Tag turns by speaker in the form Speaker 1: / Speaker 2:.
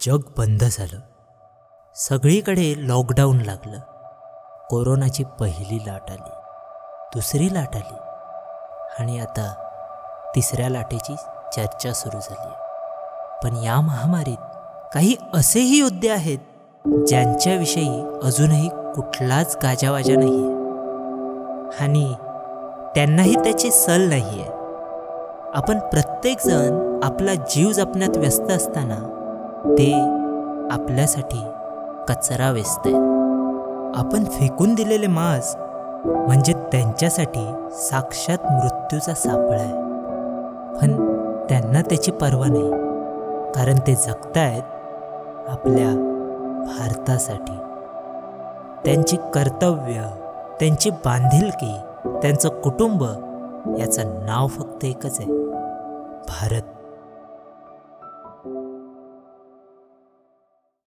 Speaker 1: जग बंद झालं. सगळीकडे लॉकडाऊन लागलं. कोरोनाची पहिली लाट आली. दुसरी लाट आली. आणि आता तिसऱ्या लाटेची चर्चा सुरू झाली. पण या महामारीत काही असेही योद्धे आहेत ज्यांच्याविषयी अजूनही कुठलाच गाजावाजा नाही आहे आणि त्यांनाही त्याची सल नाही आहे आपण प्रत्येकजण आपला जीव जपण्यात व्यस्त असताना ते आपल्यासाठी कचरा वेचत आहेत आपण फेकून दिलेले मांस म्हणजे त्यांच्यासाठी साक्षात मृत्यूचा सापळा आहे. पण त्यांना त्याची पर्वा नाही कारण ते जगतायत आपल्या भारतासाठी. त्यांची कर्तव्य त्यांची बांधिलकी त्यांचं कुटुंब याचं नाव फक्त एकच आहे भारत.